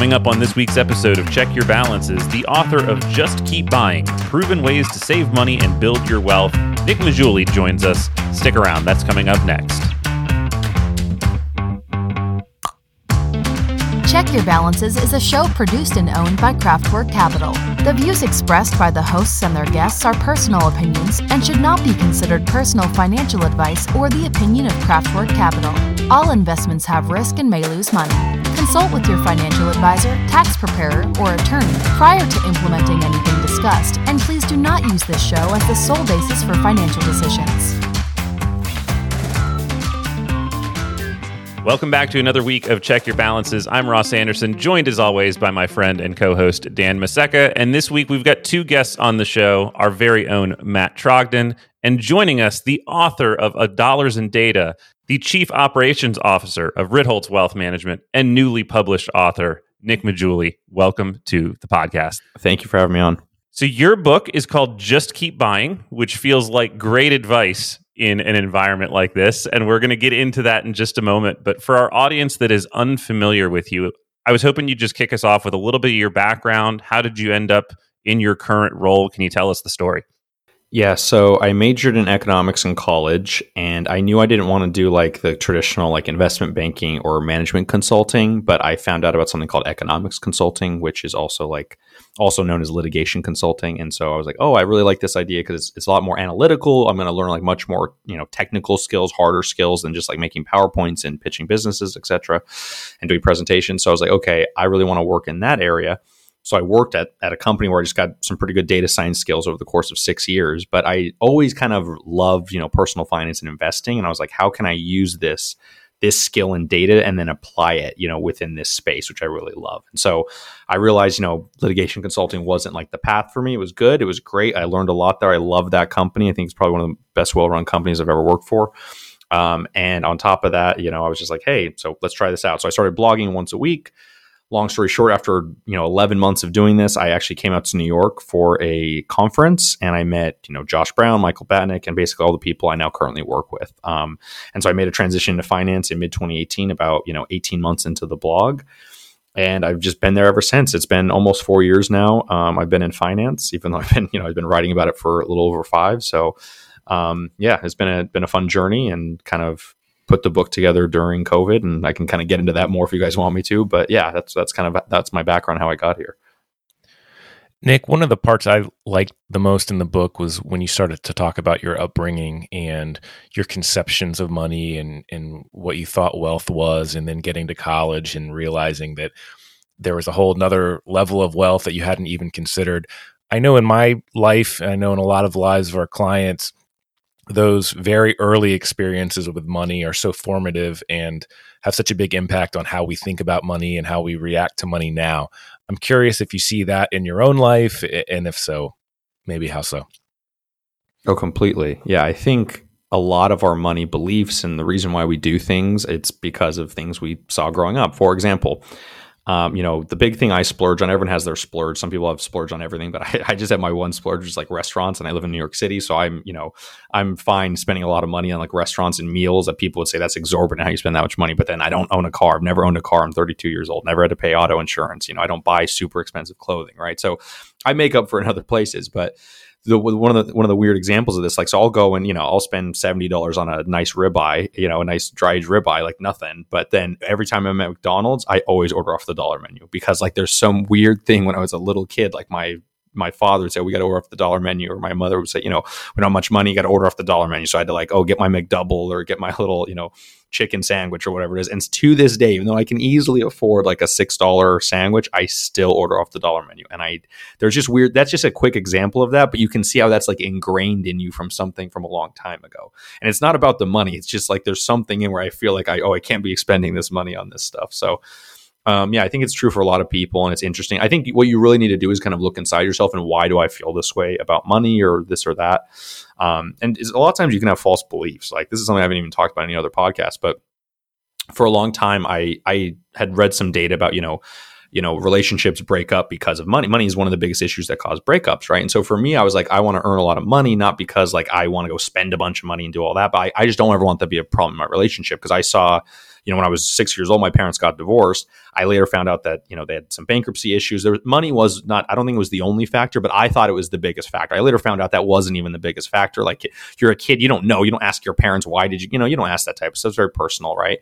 Coming up on this week's episode of Check Your Balances, the author of Just Keep Buying Proven Ways to Save Money and Build Your Wealth, Nick Maggiulli, joins us. Stick around, that's coming up next. Check Your Balances is a show produced and owned by Craftwork Capital. The views expressed by the hosts and their guests are personal opinions and should not be considered personal financial advice or the opinion of Craftwork Capital. All investments have risk and may lose money. Consult with your financial advisor, tax preparer, or attorney prior to implementing anything discussed, and please do not use this show as the sole basis for financial decisions. Welcome back to another week of Check Your Balances. I'm Ross Anderson, joined as always by my friend and co host Dan Maseka. And this week we've got two guests on the show our very own Matt Trogdon, and joining us, the author of A Dollars and Data, the Chief Operations Officer of Ritholtz Wealth Management, and newly published author, Nick Maggiulli. Welcome to the podcast. Thank you for having me on. So, your book is called Just Keep Buying, which feels like great advice in an environment like this. And we're going to get into that in just a moment. But for our audience that is unfamiliar with you, I was hoping you'd just kick us off with a little bit of your background. How did you end up in your current role? Can you tell us the story? Yeah, so I majored in economics in college and I knew I didn't want to do like the traditional like investment banking or management consulting, but I found out about something called economics consulting, which is also like also known as litigation consulting. And so I was like, "Oh, I really like this idea because it's, it's a lot more analytical. I'm going to learn like much more, you know, technical skills, harder skills than just like making PowerPoints and pitching businesses, etc., and doing presentations." So I was like, "Okay, I really want to work in that area." So I worked at, at a company where I just got some pretty good data science skills over the course of six years. But I always kind of loved, you know, personal finance and investing. And I was like, how can I use this this skill and data and then apply it, you know, within this space, which I really love. And so I realized, you know, litigation consulting wasn't like the path for me. It was good. It was great. I learned a lot there. I love that company. I think it's probably one of the best well-run companies I've ever worked for. Um, and on top of that, you know, I was just like, hey, so let's try this out. So I started blogging once a week long story short, after you know 11 months of doing this, I actually came out to New York for a conference, and I met you know Josh Brown, Michael Batnick, and basically all the people I now currently work with. Um, and so I made a transition to finance in mid 2018, about you know 18 months into the blog. And I've just been there ever since. It's been almost four years now. Um, I've been in finance, even though I've been, you know, I've been writing about it for a little over five. So, um, yeah, it's been a been a fun journey and kind of put the book together during COVID, and I can kind of get into that more if you guys want me to. But yeah, that's that's kind of that's my background how I got here. Nick, one of the parts I liked the most in the book was when you started to talk about your upbringing and your conceptions of money and, and what you thought wealth was, and then getting to college and realizing that there was a whole another level of wealth that you hadn't even considered. I know in my life, I know in a lot of lives of our clients, those very early experiences with money are so formative and have such a big impact on how we think about money and how we react to money now. I'm curious if you see that in your own life, and if so, maybe how so? Oh, completely. Yeah, I think a lot of our money beliefs and the reason why we do things, it's because of things we saw growing up. For example, um, you know, the big thing I splurge on, everyone has their splurge. Some people have splurge on everything, but I, I just have my one splurge, which is like restaurants. And I live in New York City. So I'm, you know, I'm fine spending a lot of money on like restaurants and meals that people would say that's exorbitant how you spend that much money. But then I don't own a car. I've never owned a car. I'm 32 years old, never had to pay auto insurance. You know, I don't buy super expensive clothing, right? So I make up for in other places. But the one of the one of the weird examples of this, like, so I'll go and you know I'll spend seventy dollars on a nice ribeye, you know, a nice dry aged ribeye, like nothing. But then every time I'm at McDonald's, I always order off the dollar menu because like there's some weird thing when I was a little kid, like my my father would say, oh, we got to order off the dollar menu. Or my mother would say, you know, we don't have much money, got to order off the dollar menu. So I had to like, oh, get my McDouble or get my little, you know, chicken sandwich or whatever it is. And to this day, even though I can easily afford like a $6 sandwich, I still order off the dollar menu. And I, there's just weird, that's just a quick example of that. But you can see how that's like ingrained in you from something from a long time ago. And it's not about the money. It's just like there's something in where I feel like I, oh, I can't be spending this money on this stuff. So, um, yeah, I think it's true for a lot of people, and it's interesting. I think what you really need to do is kind of look inside yourself and why do I feel this way about money or this or that. Um, and a lot of times you can have false beliefs. Like this is something I haven't even talked about in any other podcast, but for a long time, I I had read some data about you know you know relationships break up because of money money is one of the biggest issues that cause breakups right and so for me i was like i want to earn a lot of money not because like i want to go spend a bunch of money and do all that but i, I just don't ever want that to be a problem in my relationship because i saw you know, when I was six years old, my parents got divorced. I later found out that, you know, they had some bankruptcy issues. There, money was not, I don't think it was the only factor, but I thought it was the biggest factor. I later found out that wasn't even the biggest factor. Like you're a kid, you don't know, you don't ask your parents, why did you, you know, you don't ask that type of stuff. It's very personal, right?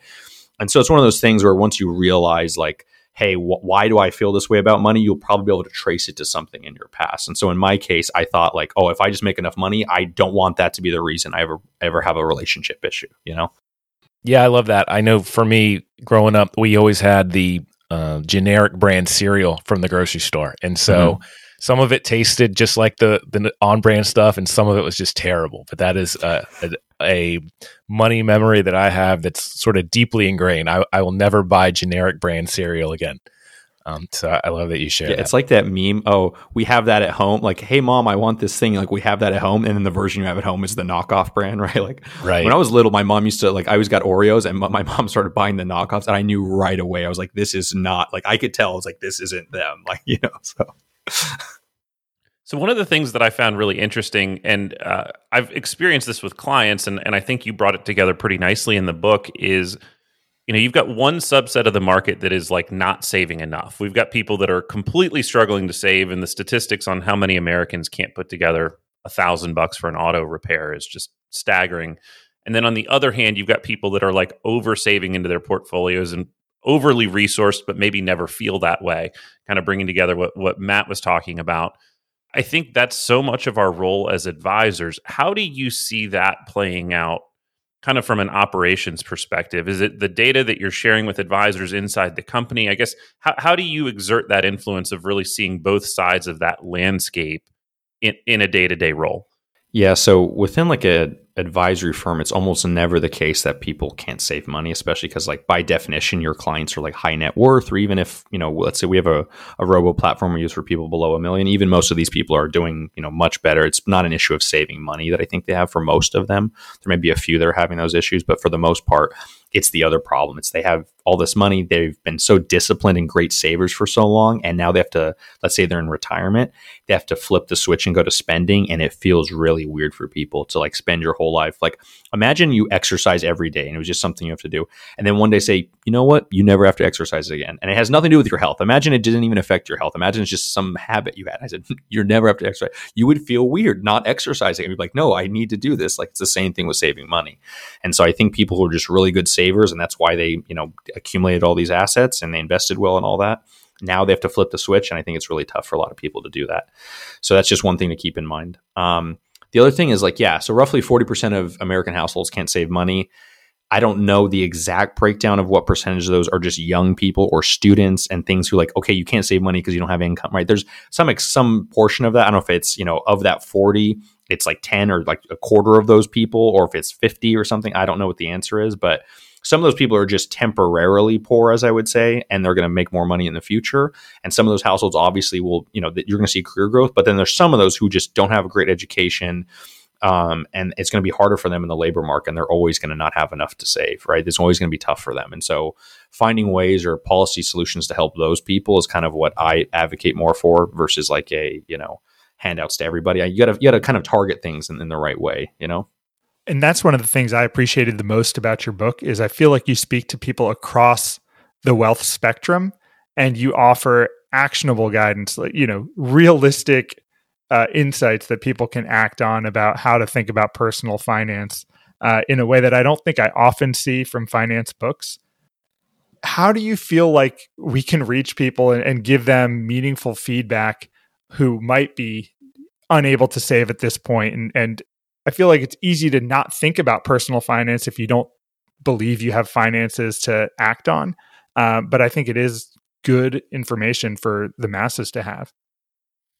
And so it's one of those things where once you realize, like, hey, wh- why do I feel this way about money? You'll probably be able to trace it to something in your past. And so in my case, I thought like, oh, if I just make enough money, I don't want that to be the reason I ever ever have a relationship issue, you know? Yeah, I love that. I know for me, growing up, we always had the uh, generic brand cereal from the grocery store, and so mm-hmm. some of it tasted just like the the on brand stuff, and some of it was just terrible. But that is a, a, a money memory that I have that's sort of deeply ingrained. I, I will never buy generic brand cereal again. Um, so I love that you share. Yeah, that. It's like that meme. Oh, we have that at home. Like, hey, mom, I want this thing. Like, we have that at home, and then the version you have at home is the knockoff brand, right? Like, right. When I was little, my mom used to like. I always got Oreos, and my mom started buying the knockoffs, and I knew right away. I was like, this is not like I could tell. I was like, this isn't them. Like, you know, so. So one of the things that I found really interesting, and uh, I've experienced this with clients, and, and I think you brought it together pretty nicely in the book, is you know you've got one subset of the market that is like not saving enough. We've got people that are completely struggling to save, and the statistics on how many Americans can't put together a thousand bucks for an auto repair is just staggering. And then on the other hand, you've got people that are like over saving into their portfolios and overly resourced, but maybe never feel that way. Kind of bringing together what what Matt was talking about I think that's so much of our role as advisors. How do you see that playing out kind of from an operations perspective? Is it the data that you're sharing with advisors inside the company? I guess, how, how do you exert that influence of really seeing both sides of that landscape in, in a day to day role? Yeah. So within like a advisory firm, it's almost never the case that people can't save money, especially because like by definition, your clients are like high net worth, or even if, you know, let's say we have a, a robo platform we use for people below a million, even most of these people are doing, you know, much better. It's not an issue of saving money that I think they have for most of them. There may be a few that are having those issues, but for the most part, it's the other problem. It's they have all this money. They've been so disciplined and great savers for so long. And now they have to, let's say they're in retirement, they have to flip the switch and go to spending. And it feels really weird for people to like spend your whole life. Like imagine you exercise every day and it was just something you have to do. And then one day say, you know what? You never have to exercise again. And it has nothing to do with your health. Imagine it didn't even affect your health. Imagine it's just some habit you had. I said, you never have to exercise. You would feel weird not exercising. And you'd be like, no, I need to do this. Like it's the same thing with saving money. And so I think people who are just really good savers and that's why they, you know, accumulated all these assets and they invested well and all that. Now they have to flip the switch, and I think it's really tough for a lot of people to do that. So that's just one thing to keep in mind. Um, the other thing is like, yeah, so roughly 40% of American households can't save money. I don't know the exact breakdown of what percentage of those are just young people or students and things who like, okay, you can't save money because you don't have income, right? There's some some portion of that. I don't know if it's, you know, of that 40, it's like 10 or like a quarter of those people, or if it's 50 or something. I don't know what the answer is, but some of those people are just temporarily poor, as I would say, and they're going to make more money in the future. And some of those households obviously will, you know, that you're going to see career growth. But then there's some of those who just don't have a great education. Um, and it's going to be harder for them in the labor market and they're always going to not have enough to save right it's always going to be tough for them and so finding ways or policy solutions to help those people is kind of what i advocate more for versus like a you know handouts to everybody you gotta you gotta kind of target things in, in the right way you know and that's one of the things I appreciated the most about your book is I feel like you speak to people across the wealth spectrum and you offer actionable guidance, you know, realistic uh, insights that people can act on about how to think about personal finance uh, in a way that I don't think I often see from finance books. How do you feel like we can reach people and, and give them meaningful feedback who might be unable to save at this point and, and I feel like it's easy to not think about personal finance if you don't believe you have finances to act on. Uh, but I think it is good information for the masses to have.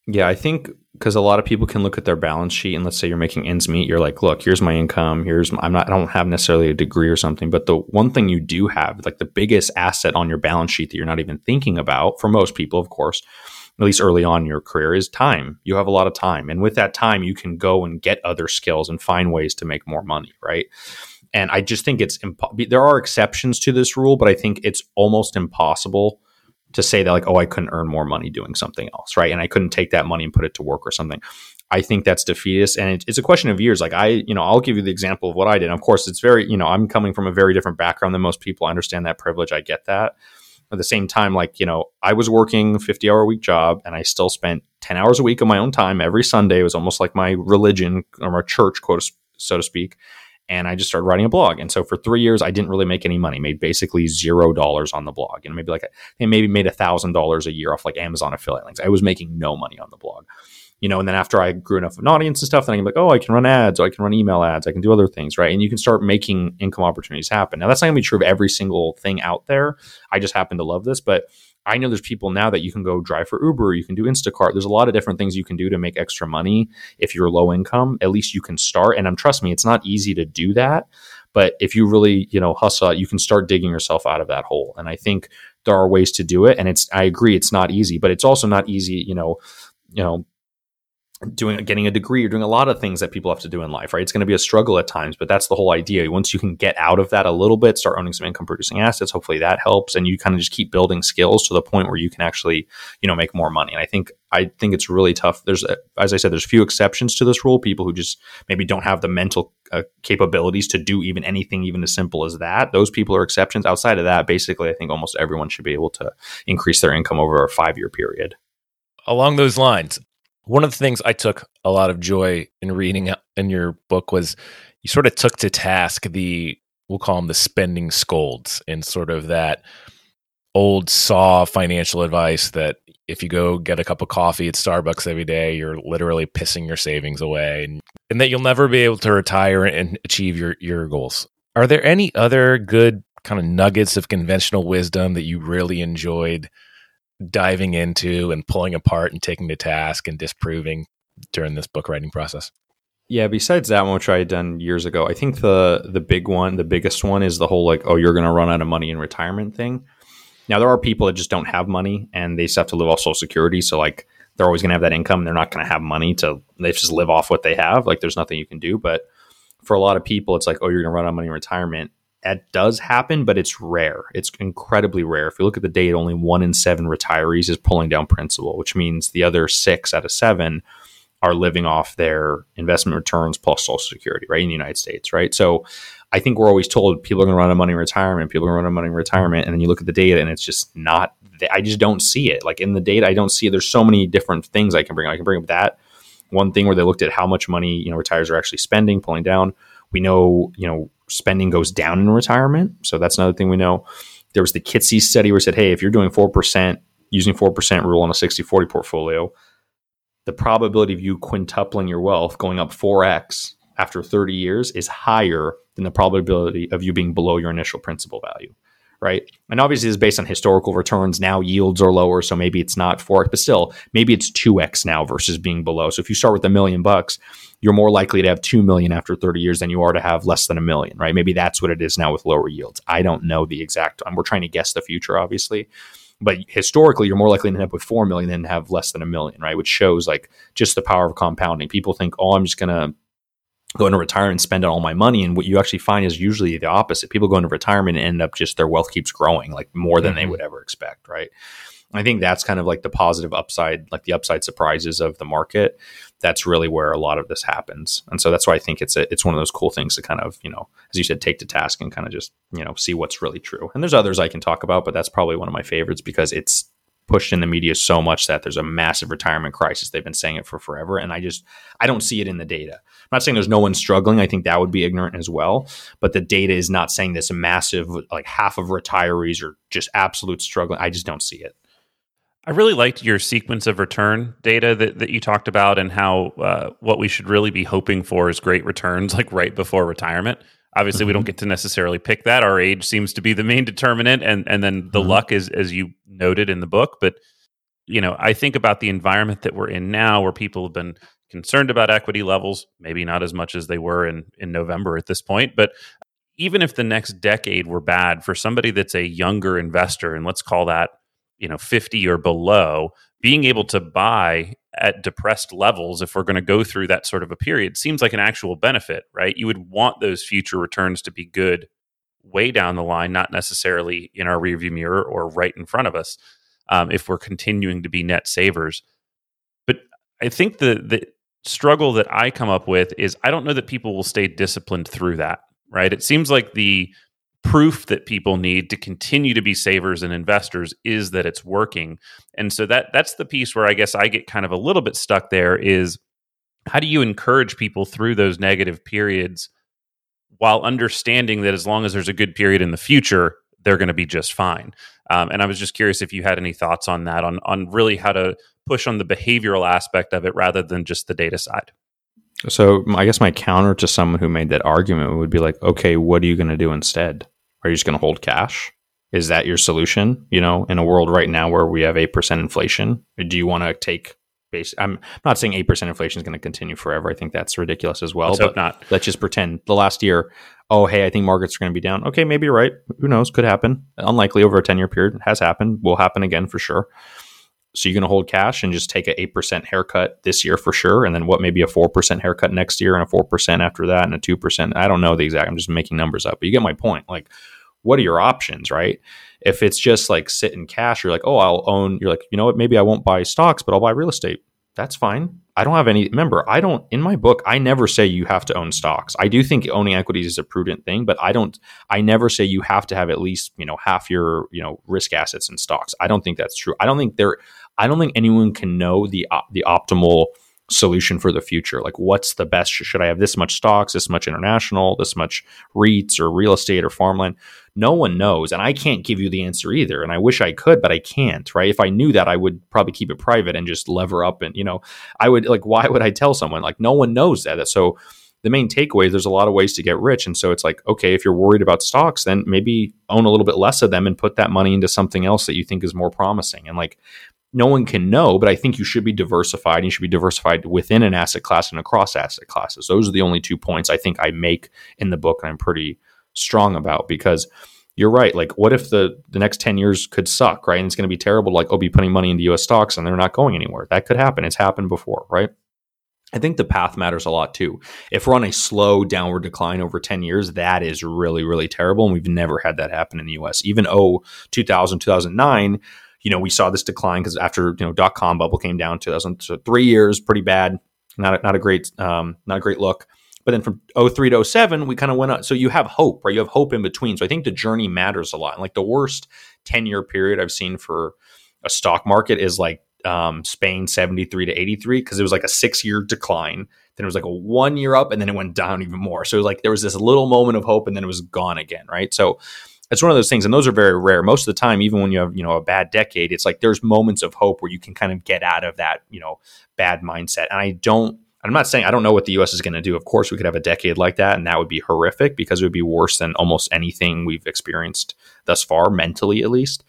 Yeah, I think because a lot of people can look at their balance sheet and let's say you're making ends meet, you're like, look, here's my income. Here's my, I'm not, I don't have necessarily a degree or something, but the one thing you do have, like the biggest asset on your balance sheet that you're not even thinking about for most people, of course, at least early on in your career, is time. You have a lot of time. And with that time, you can go and get other skills and find ways to make more money, right? And I just think it's impo- there are exceptions to this rule, but I think it's almost impossible to say that like, oh, I couldn't earn more money doing something else, right? And I couldn't take that money and put it to work or something. I think that's defeatist, and it, it's a question of years. Like I, you know, I'll give you the example of what I did. Of course, it's very, you know, I'm coming from a very different background than most people. I understand that privilege. I get that. At the same time, like you know, I was working 50 hour a week job, and I still spent 10 hours a week of my own time every Sunday. It was almost like my religion or my church, quote so to speak. And I just started writing a blog. And so for three years, I didn't really make any money. Made basically zero dollars on the blog, and maybe like I maybe made a thousand dollars a year off like Amazon affiliate links. I was making no money on the blog you know, and then after I grew enough of an audience and stuff, then I can be like, oh, I can run ads, or I can run email ads, I can do other things, right? And you can start making income opportunities happen. Now, that's not gonna be true of every single thing out there. I just happen to love this, but I know there's people now that you can go drive for Uber, you can do Instacart. There's a lot of different things you can do to make extra money if you're low income. At least you can start. And I'm um, trust me, it's not easy to do that. But if you really, you know, hustle, you can start digging yourself out of that hole. And I think there are ways to do it. And it's I agree, it's not easy, but it's also not easy, you know, you know, doing getting a degree or doing a lot of things that people have to do in life right? It's going to be a struggle at times but that's the whole idea. Once you can get out of that a little bit start owning some income producing assets hopefully that helps and you kind of just keep building skills to the point where you can actually you know make more money. And i think i think it's really tough. There's as i said there's a few exceptions to this rule. People who just maybe don't have the mental uh, capabilities to do even anything even as simple as that those people are exceptions. Outside of that basically i think almost everyone should be able to increase their income over a five year period. Along those lines one of the things I took a lot of joy in reading uh, in your book was you sort of took to task the we'll call them the spending scolds and sort of that old saw financial advice that if you go get a cup of coffee at Starbucks every day, you're literally pissing your savings away and, and that you'll never be able to retire and achieve your, your goals. Are there any other good kind of nuggets of conventional wisdom that you really enjoyed diving into and pulling apart and taking to task and disproving during this book writing process? Yeah, besides that one, which I had done years ago, I think the the big one, the biggest one is the whole like, oh, you're gonna run out of money in retirement thing. Now there are people that just don't have money and they just have to live off social security. So like they're always gonna have that income. They're not gonna have money to they just live off what they have. Like there's nothing you can do. But for a lot of people, it's like, oh, you're gonna run out of money in retirement that does happen, but it's rare. It's incredibly rare. If you look at the data, only one in seven retirees is pulling down principal, which means the other six out of seven are living off their investment returns plus Social Security, right, in the United States, right? So I think we're always told people are going to run out of money in retirement, people are going to run out of money in retirement, and then you look at the data and it's just not. I just don't see it. Like in the data, I don't see. It. There's so many different things I can bring. Up. I can bring up that one thing where they looked at how much money you know retirees are actually spending, pulling down. We know you know spending goes down in retirement. So that's another thing we know. There was the Kitces study where it said, hey, if you're doing 4%, using 4% rule on a 60 40 portfolio, the probability of you quintupling your wealth going up 4x after 30 years is higher than the probability of you being below your initial principal value right? And obviously, this is based on historical returns. Now yields are lower, so maybe it's not 4x, but still, maybe it's 2x now versus being below. So if you start with a million bucks, you're more likely to have 2 million after 30 years than you are to have less than a million, right? Maybe that's what it is now with lower yields. I don't know the exact, and we're trying to guess the future, obviously. But historically, you're more likely to end up with 4 million than have less than a million, right? Which shows like just the power of compounding. People think, oh, I'm just going to go into retirement and spend all my money. And what you actually find is usually the opposite. People go into retirement and end up just their wealth keeps growing like more than mm-hmm. they would ever expect, right? I think that's kind of like the positive upside, like the upside surprises of the market. That's really where a lot of this happens, and so that's why I think it's a, it's one of those cool things to kind of you know, as you said, take to task and kind of just you know see what's really true. And there's others I can talk about, but that's probably one of my favorites because it's pushed in the media so much that there's a massive retirement crisis. They've been saying it for forever, and I just I don't see it in the data. I'm not saying there's no one struggling. I think that would be ignorant as well. But the data is not saying this massive like half of retirees are just absolute struggling. I just don't see it. I really liked your sequence of return data that, that you talked about and how uh, what we should really be hoping for is great returns like right before retirement. Obviously, mm-hmm. we don't mm-hmm. get to necessarily pick that. Our age seems to be the main determinant, and and then the mm-hmm. luck is as you noted in the book. But you know, I think about the environment that we're in now, where people have been concerned about equity levels, maybe not as much as they were in in November at this point, but even if the next decade were bad for somebody that's a younger investor, and let's call that you know 50 or below, being able to buy at depressed levels, if we're going to go through that sort of a period, seems like an actual benefit, right? You would want those future returns to be good way down the line, not necessarily in our rearview mirror or right in front of us, um, if we're continuing to be net savers. But I think the the struggle that I come up with is I don't know that people will stay disciplined through that, right? It seems like the proof that people need to continue to be savers and investors is that it's working. And so that that's the piece where I guess I get kind of a little bit stuck there is how do you encourage people through those negative periods while understanding that as long as there's a good period in the future, they're going to be just fine. Um, and I was just curious if you had any thoughts on that, on on really how to push on the behavioral aspect of it rather than just the data side. So I guess my counter to someone who made that argument would be like, okay, what are you going to do instead? Are you just going to hold cash? Is that your solution? You know, in a world right now where we have eight percent inflation, do you want to take base? I'm not saying eight percent inflation is going to continue forever. I think that's ridiculous as well. Let's hope not. Let's just pretend the last year. Oh, hey, I think markets are going to be down. Okay, maybe you're right. Who knows? Could happen. Unlikely over a ten year period. Has happened. Will happen again for sure. So you're going to hold cash and just take an 8% haircut this year for sure. And then what, maybe a 4% haircut next year and a 4% after that and a 2%. I don't know the exact, I'm just making numbers up, but you get my point. Like, what are your options, right? If it's just like sit in cash, you're like, oh, I'll own, you're like, you know what, maybe I won't buy stocks, but I'll buy real estate. That's fine. I don't have any, remember, I don't, in my book, I never say you have to own stocks. I do think owning equities is a prudent thing, but I don't, I never say you have to have at least, you know, half your, you know, risk assets in stocks. I don't think that's true. I don't think there, I don't think anyone can know the the optimal solution for the future. Like, what's the best? Should I have this much stocks, this much international, this much REITs or real estate or farmland? No one knows, and I can't give you the answer either. And I wish I could, but I can't. Right? If I knew that, I would probably keep it private and just lever up. And you know, I would like, why would I tell someone? Like, no one knows that. So the main takeaway is there's a lot of ways to get rich. And so it's like, okay, if you're worried about stocks, then maybe own a little bit less of them and put that money into something else that you think is more promising. And like no one can know, but I think you should be diversified. And you should be diversified within an asset class and across asset classes. Those are the only two points I think I make in the book and I'm pretty strong about because you're right. Like, what if the the next 10 years could suck, right? And it's going to be terrible, like, oh, be putting money into US stocks and they're not going anywhere. That could happen. It's happened before, right? I think the path matters a lot too. If we're on a slow downward decline over 10 years, that is really, really terrible. And we've never had that happen in the US. Even oh, 2000, 2009, you know, we saw this decline because after you know dot com bubble came down 2000, so three years, pretty bad, not a, not a great um, not a great look. But then from 03 to 07, we kind of went up. So you have hope, right? You have hope in between. So I think the journey matters a lot. And like the worst 10 year period I've seen for a stock market is like um, Spain 73 to 83 because it was like a six year decline. Then it was like a one year up and then it went down even more. So it was like there was this little moment of hope and then it was gone again, right? So it's one of those things, and those are very rare. Most of the time, even when you have you know a bad decade, it's like there's moments of hope where you can kind of get out of that you know bad mindset. And I don't. I'm not saying I don't know what the U.S. is going to do. Of course, we could have a decade like that, and that would be horrific because it would be worse than almost anything we've experienced thus far, mentally at least.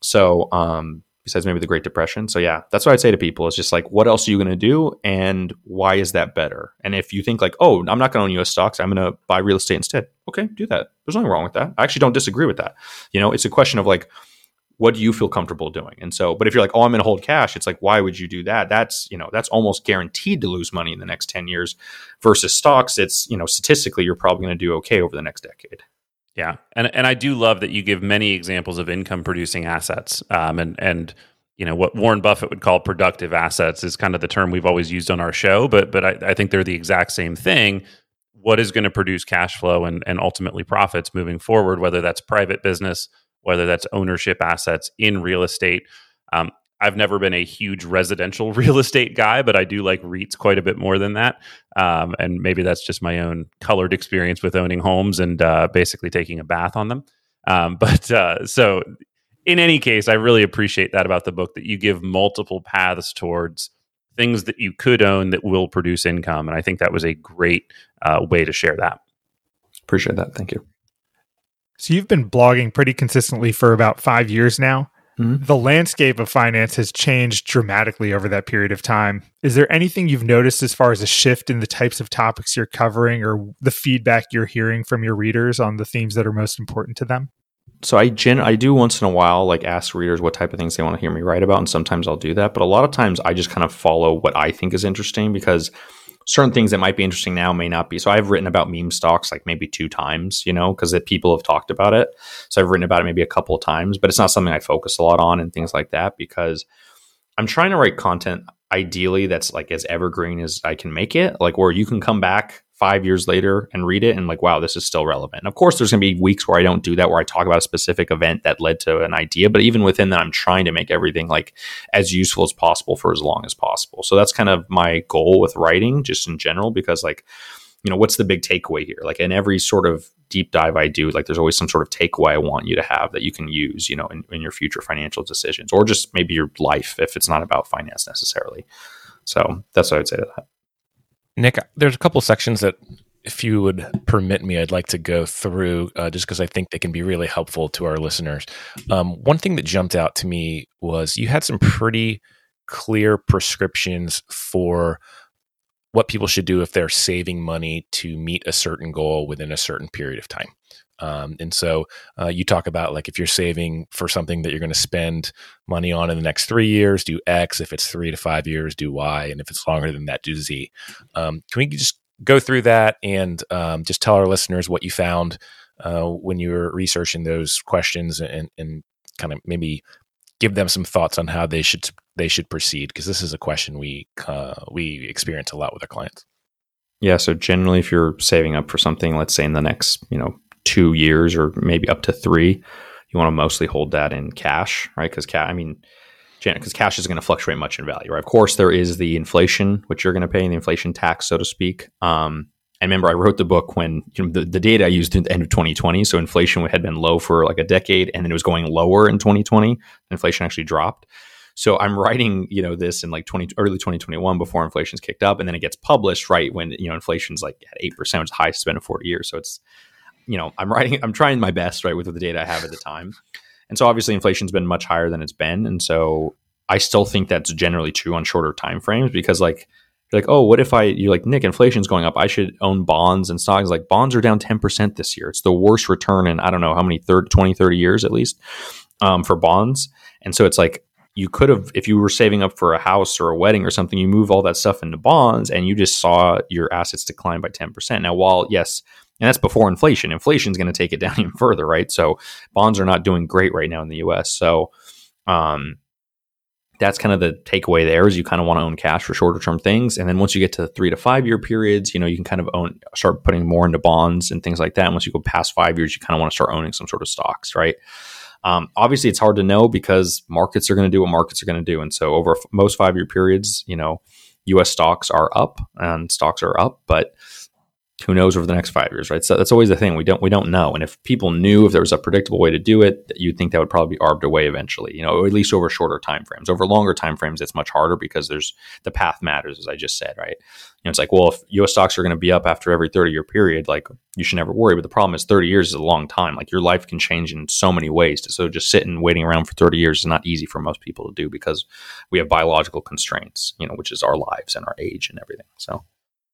So, um, besides maybe the Great Depression. So yeah, that's what I'd say to people. It's just like, what else are you going to do, and why is that better? And if you think like, oh, I'm not going to own U.S. stocks, I'm going to buy real estate instead. Okay, do that. There's nothing wrong with that. I actually don't disagree with that. You know, it's a question of like, what do you feel comfortable doing? And so, but if you're like, oh, I'm going to hold cash, it's like, why would you do that? That's, you know, that's almost guaranteed to lose money in the next 10 years versus stocks. It's, you know, statistically, you're probably going to do okay over the next decade. Yeah, and and I do love that you give many examples of income producing assets, um, and and you know what Warren Buffett would call productive assets is kind of the term we've always used on our show, but but I, I think they're the exact same thing. What is going to produce cash flow and and ultimately profits moving forward, whether that's private business, whether that's ownership assets in real estate. Um, I've never been a huge residential real estate guy, but I do like REITs quite a bit more than that. Um, and maybe that's just my own colored experience with owning homes and uh, basically taking a bath on them. Um, but uh, so, in any case, I really appreciate that about the book that you give multiple paths towards things that you could own that will produce income. And I think that was a great uh, way to share that. Appreciate that. Thank you. So, you've been blogging pretty consistently for about five years now. Mm-hmm. The landscape of finance has changed dramatically over that period of time. Is there anything you've noticed as far as a shift in the types of topics you're covering or the feedback you're hearing from your readers on the themes that are most important to them? So I gen I do once in a while like ask readers what type of things they want to hear me write about and sometimes I'll do that, but a lot of times I just kind of follow what I think is interesting because certain things that might be interesting now may not be. So I've written about meme stocks like maybe two times, you know, because people have talked about it. So I've written about it maybe a couple of times, but it's not something I focus a lot on and things like that because I'm trying to write content. ideally that's like as evergreen as I can make it, like where you can come back five years later and read it and like, wow, this is still relevant. And of course, there's going to be weeks where I don't do that, where I talk about a specific event that led to an idea. But even within that, I'm trying to make everything like as useful as possible for as long as possible. So that's kind of my goal with writing, just in general, because like, you know, what's the big takeaway here? Like in every sort of deep dive I do, like there's always some sort of takeaway I want you to have that you can use, you know, in, in your future financial decisions or just maybe your life if it's not about finance necessarily. So that's what I would say to that. Nick, there's a couple sections that, if you would permit me, I'd like to go through uh, just because I think they can be really helpful to our listeners. Um, one thing that jumped out to me was you had some pretty clear prescriptions for what people should do if they're saving money to meet a certain goal within a certain period of time. Um, and so uh, you talk about like if you're saving for something that you're going to spend money on in the next three years, do X. If it's three to five years, do Y. And if it's longer than that, do Z. Um, can we just go through that and um, just tell our listeners what you found uh, when you were researching those questions and, and kind of maybe give them some thoughts on how they should they should proceed because this is a question we uh, we experience a lot with our clients. Yeah, so generally, if you're saving up for something, let's say in the next you know two years or maybe up to three, you want to mostly hold that in cash, right? Because cash, I mean, because cash is going to fluctuate much in value, right? Of course, there is the inflation which you're going to pay, in the inflation tax, so to speak. Um, and remember, I wrote the book when you know, the, the data I used at the end of 2020. So inflation had been low for like a decade, and then it was going lower in 2020. Inflation actually dropped. So I'm writing, you know, this in like 20 early 2021 before inflation's kicked up, and then it gets published right when you know inflation's like at eight percent, which is the highest it's been in 40 years. So it's you know, I'm writing, I'm trying my best, right, with the data I have at the time. And so obviously inflation's been much higher than it's been. And so I still think that's generally true on shorter time frames because like you're like, oh, what if I you're like, Nick, inflation's going up. I should own bonds and stocks. Like bonds are down 10% this year. It's the worst return in I don't know how many 30, 20, 30 years at least um, for bonds. And so it's like you could have if you were saving up for a house or a wedding or something, you move all that stuff into bonds and you just saw your assets decline by 10%. Now, while yes, and that's before inflation. Inflation is going to take it down even further, right? So bonds are not doing great right now in the U.S. So um, that's kind of the takeaway there is you kind of want to own cash for shorter term things, and then once you get to three to five year periods, you know you can kind of own start putting more into bonds and things like that. And once you go past five years, you kind of want to start owning some sort of stocks, right? Um, obviously, it's hard to know because markets are going to do what markets are going to do, and so over most five year periods, you know, U.S. stocks are up and stocks are up, but who knows over the next five years, right? So that's always the thing. We don't we don't know. And if people knew if there was a predictable way to do it, you'd think that would probably be arbed away eventually. You know, at least over shorter time frames. Over longer time frames, it's much harder because there's the path matters, as I just said, right? You know, it's like, well, if U.S. stocks are going to be up after every 30 year period, like you should never worry. But the problem is, 30 years is a long time. Like your life can change in so many ways. So just sitting waiting around for 30 years is not easy for most people to do because we have biological constraints, you know, which is our lives and our age and everything. So.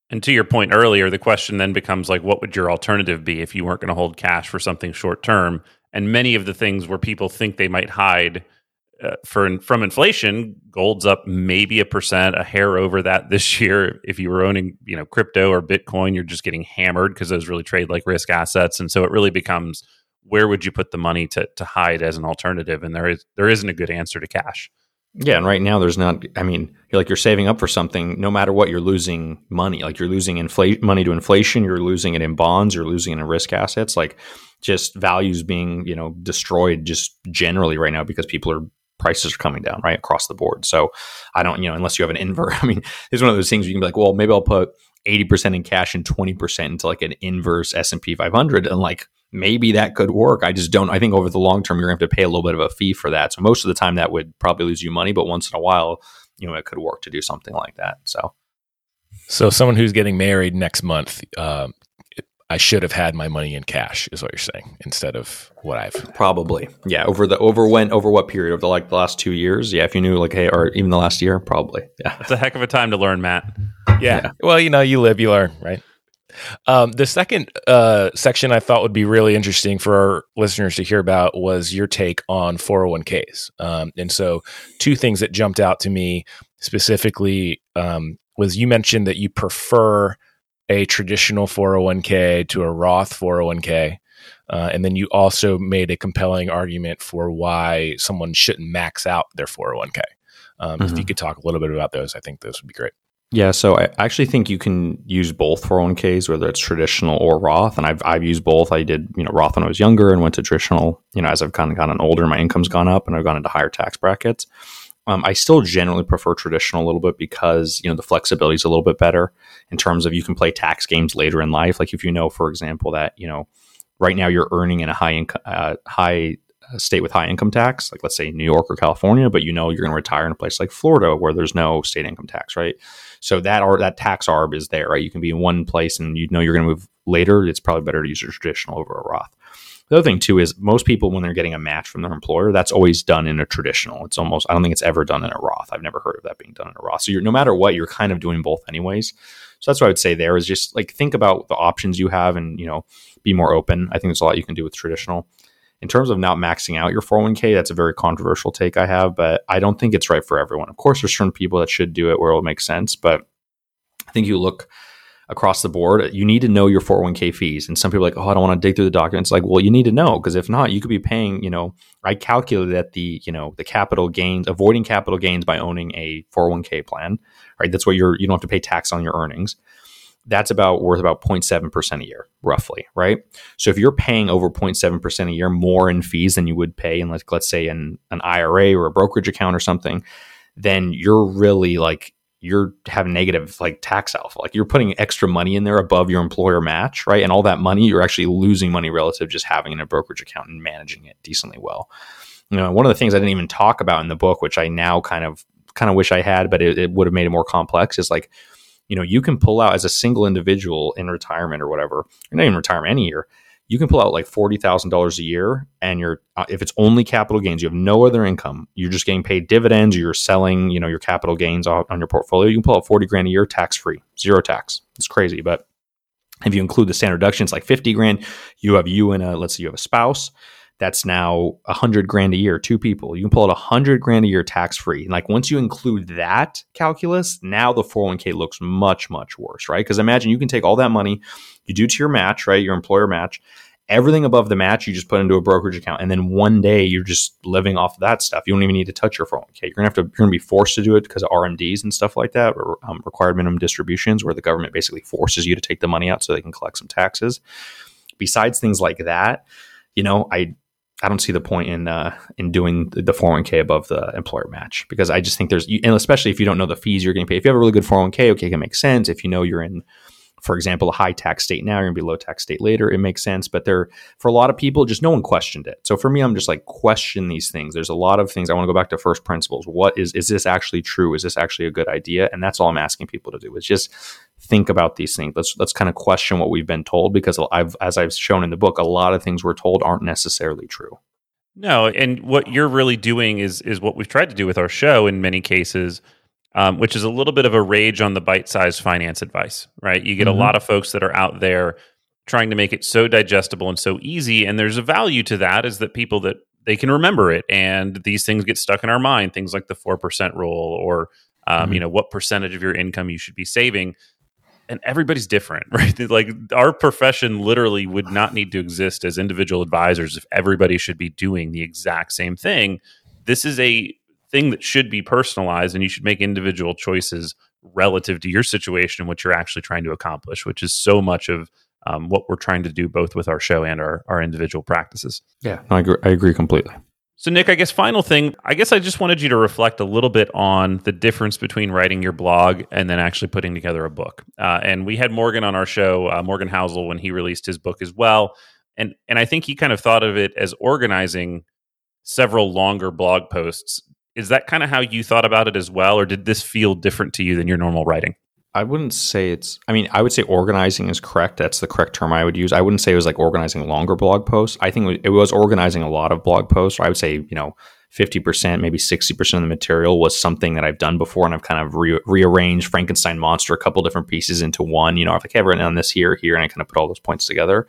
And to your point earlier, the question then becomes like, what would your alternative be if you weren't going to hold cash for something short term? And many of the things where people think they might hide uh, for from inflation, gold's up maybe a percent, a hair over that this year. If you were owning, you know, crypto or Bitcoin, you're just getting hammered because those really trade like risk assets, and so it really becomes where would you put the money to to hide as an alternative? And there is there isn't a good answer to cash. Yeah, and right now there's not. I mean, you're like you're saving up for something. No matter what, you're losing money. Like you're losing inflate money to inflation. You're losing it in bonds. You're losing it in risk assets. Like just values being you know destroyed just generally right now because people are prices are coming down right across the board. So I don't you know unless you have an invert. I mean, it's one of those things you can be like, well, maybe I'll put eighty percent in cash and twenty percent into like an inverse S and P 500, and like maybe that could work. I just don't. I think over the long term, you're going to have to pay a little bit of a fee for that. So most of the time, that would probably lose you money, but once in a while, you know, it could work to do something like that. So, so someone who's getting married next month, uh, I should have had my money in cash, is what you're saying, instead of what I've probably. Yeah, over the over when over what period of the like the last two years? Yeah, if you knew like hey, or even the last year, probably. Yeah, it's a heck of a time to learn, Matt. Yeah. yeah. Well, you know, you live, you learn, right? Um, the second uh, section I thought would be really interesting for our listeners to hear about was your take on 401ks. Um, and so, two things that jumped out to me specifically um, was you mentioned that you prefer a traditional 401k to a Roth 401k. Uh, and then you also made a compelling argument for why someone shouldn't max out their 401k. Um, mm-hmm. If you could talk a little bit about those, I think those would be great. Yeah, so I actually think you can use both 401ks, whether it's traditional or Roth. And I've I've used both. I did you know Roth when I was younger and went to traditional. You know, as I've kind of gotten older, my income's gone up and I've gone into higher tax brackets. Um, I still generally prefer traditional a little bit because you know the flexibility is a little bit better in terms of you can play tax games later in life. Like if you know, for example, that you know right now you're earning in a high income, uh, high state with high income tax, like let's say New York or California, but you know you're going to retire in a place like Florida where there's no state income tax, right? So that or that tax arb is there, right? You can be in one place and you know you're going to move later. It's probably better to use a traditional over a Roth. The other thing too is most people when they're getting a match from their employer, that's always done in a traditional. It's almost I don't think it's ever done in a Roth. I've never heard of that being done in a Roth. So you're no matter what, you're kind of doing both anyways. So that's what I would say there is just like think about the options you have and you know be more open. I think there's a lot you can do with traditional. In terms of not maxing out your 401k, that's a very controversial take I have, but I don't think it's right for everyone. Of course, there's certain people that should do it where it'll make sense, but I think you look across the board, you need to know your 401k fees. And some people are like, oh, I don't want to dig through the documents. Like, well, you need to know because if not, you could be paying, you know, I calculated that the, you know, the capital gains, avoiding capital gains by owning a 401k plan, right? That's what you're, you don't have to pay tax on your earnings. That's about worth about 0.7% a year, roughly, right? So if you're paying over 0.7% a year more in fees than you would pay in, like, let's say, an, an IRA or a brokerage account or something, then you're really like you're having negative like tax alpha. Like you're putting extra money in there above your employer match, right? And all that money, you're actually losing money relative just having in a brokerage account and managing it decently well. You know, one of the things I didn't even talk about in the book, which I now kind of kind of wish I had, but it, it would have made it more complex, is like, you know, you can pull out as a single individual in retirement or whatever, or not even retirement any year, you can pull out like forty thousand dollars a year, and you're uh, if it's only capital gains, you have no other income. You're just getting paid dividends, you're selling, you know, your capital gains on, on your portfolio. You can pull out forty grand a year, tax free, zero tax. It's crazy, but if you include the standard deductions, like fifty grand, you have you and a let's say you have a spouse that's now a hundred grand a year, two people. You can pull out a hundred grand a year tax free. And like once you include that calculus, now the 401k looks much, much worse, right? Because imagine you can take all that money, you do to your match, right? Your employer match, everything above the match you just put into a brokerage account and then one day you're just living off of that stuff you don't even need to touch your 401k you're gonna have to you're gonna be forced to do it because of rmds and stuff like that or um, required minimum distributions where the government basically forces you to take the money out so they can collect some taxes besides things like that you know i I don't see the point in uh, in doing the 401k above the employer match because I just think there's and especially if you don't know the fees you're getting paid. If you have a really good 401k, okay, it can make sense. If you know you're in, for example, a high tax state now, you're gonna be low tax state later, it makes sense. But there, for a lot of people, just no one questioned it. So for me, I'm just like question these things. There's a lot of things I want to go back to first principles. What is is this actually true? Is this actually a good idea? And that's all I'm asking people to do is just think about these things. Let's let's kind of question what we've been told because I've as I've shown in the book, a lot of things we're told aren't necessarily true. No, and what you're really doing is is what we've tried to do with our show in many cases, um, which is a little bit of a rage on the bite-sized finance advice. Right? You get mm-hmm. a lot of folks that are out there trying to make it so digestible and so easy, and there's a value to that. Is that people that they can remember it, and these things get stuck in our mind. Things like the four percent rule, or um, mm-hmm. you know what percentage of your income you should be saving and everybody's different, right? Like our profession literally would not need to exist as individual advisors if everybody should be doing the exact same thing. This is a thing that should be personalized and you should make individual choices relative to your situation and what you're actually trying to accomplish, which is so much of um, what we're trying to do both with our show and our, our individual practices. Yeah, I agree, I agree completely. So, Nick, I guess final thing, I guess I just wanted you to reflect a little bit on the difference between writing your blog and then actually putting together a book. Uh, and we had Morgan on our show, uh, Morgan Housel, when he released his book as well. And and I think he kind of thought of it as organizing several longer blog posts. Is that kind of how you thought about it as well, or did this feel different to you than your normal writing? I wouldn't say it's. I mean, I would say organizing is correct. That's the correct term I would use. I wouldn't say it was like organizing longer blog posts. I think it was organizing a lot of blog posts. I would say, you know, fifty percent, maybe sixty percent of the material was something that I've done before, and I've kind of re- rearranged Frankenstein monster a couple different pieces into one. You know, I've like, I've written on this here, here, and I kind of put all those points together.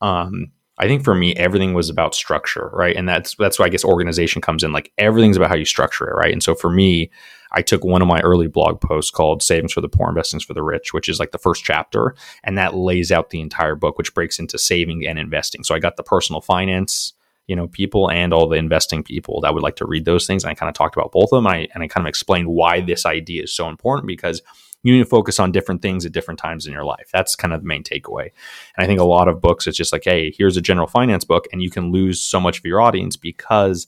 Um, I think for me, everything was about structure, right? And that's that's why I guess organization comes in. Like everything's about how you structure it, right? And so for me, I took one of my early blog posts called Savings for the Poor, Investments for the Rich, which is like the first chapter. And that lays out the entire book, which breaks into saving and investing. So I got the personal finance you know people and all the investing people that would like to read those things. And I kind of talked about both of them. And I, and I kind of explained why this idea is so important because you need to focus on different things at different times in your life. That's kind of the main takeaway. And I think a lot of books, it's just like, hey, here's a general finance book, and you can lose so much of your audience because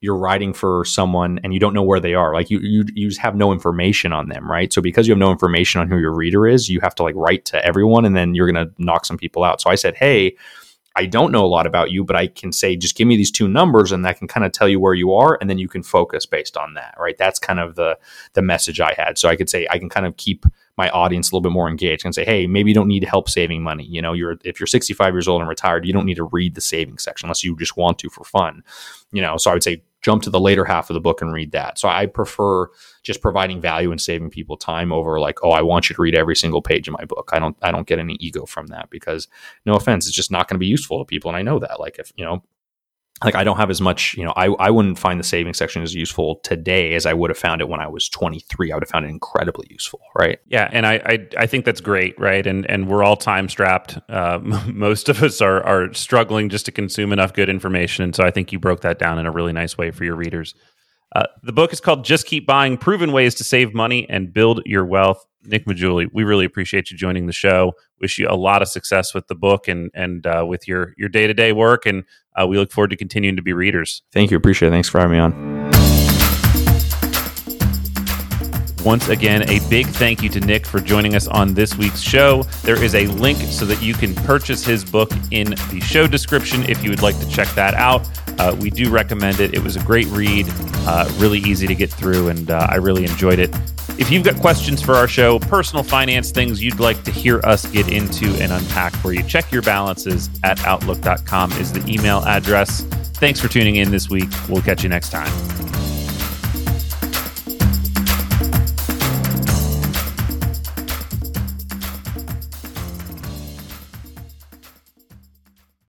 you're writing for someone and you don't know where they are. Like you, you, you have no information on them, right? So because you have no information on who your reader is, you have to like write to everyone, and then you're going to knock some people out. So I said, hey I don't know a lot about you, but I can say, just give me these two numbers and that can kind of tell you where you are. And then you can focus based on that, right? That's kind of the, the message I had. So I could say, I can kind of keep my audience a little bit more engaged and say, Hey, maybe you don't need help saving money. You know, you're, if you're 65 years old and retired, you don't need to read the savings section unless you just want to for fun, you know? So I would say jump to the later half of the book and read that. So I prefer just providing value and saving people time over like, oh, I want you to read every single page of my book. I don't I don't get any ego from that because no offense, it's just not going to be useful to people. And I know that. Like if you know, like I don't have as much, you know, I, I wouldn't find the saving section as useful today as I would have found it when I was 23. I would have found it incredibly useful, right? Yeah, and I I, I think that's great, right? And and we're all time strapped. Uh, most of us are are struggling just to consume enough good information, and so I think you broke that down in a really nice way for your readers. Uh, the book is called Just Keep Buying Proven Ways to Save Money and Build Your Wealth. Nick Maggiulli, we really appreciate you joining the show. Wish you a lot of success with the book and and uh, with your your day to day work, and uh, we look forward to continuing to be readers. Thank you, appreciate it. Thanks for having me on. Once again, a big thank you to Nick for joining us on this week's show. There is a link so that you can purchase his book in the show description if you would like to check that out. Uh, we do recommend it. It was a great read, uh, really easy to get through, and uh, I really enjoyed it. If you've got questions for our show, personal finance things you'd like to hear us get into and unpack for you, check your balances at outlook.com is the email address. Thanks for tuning in this week. We'll catch you next time.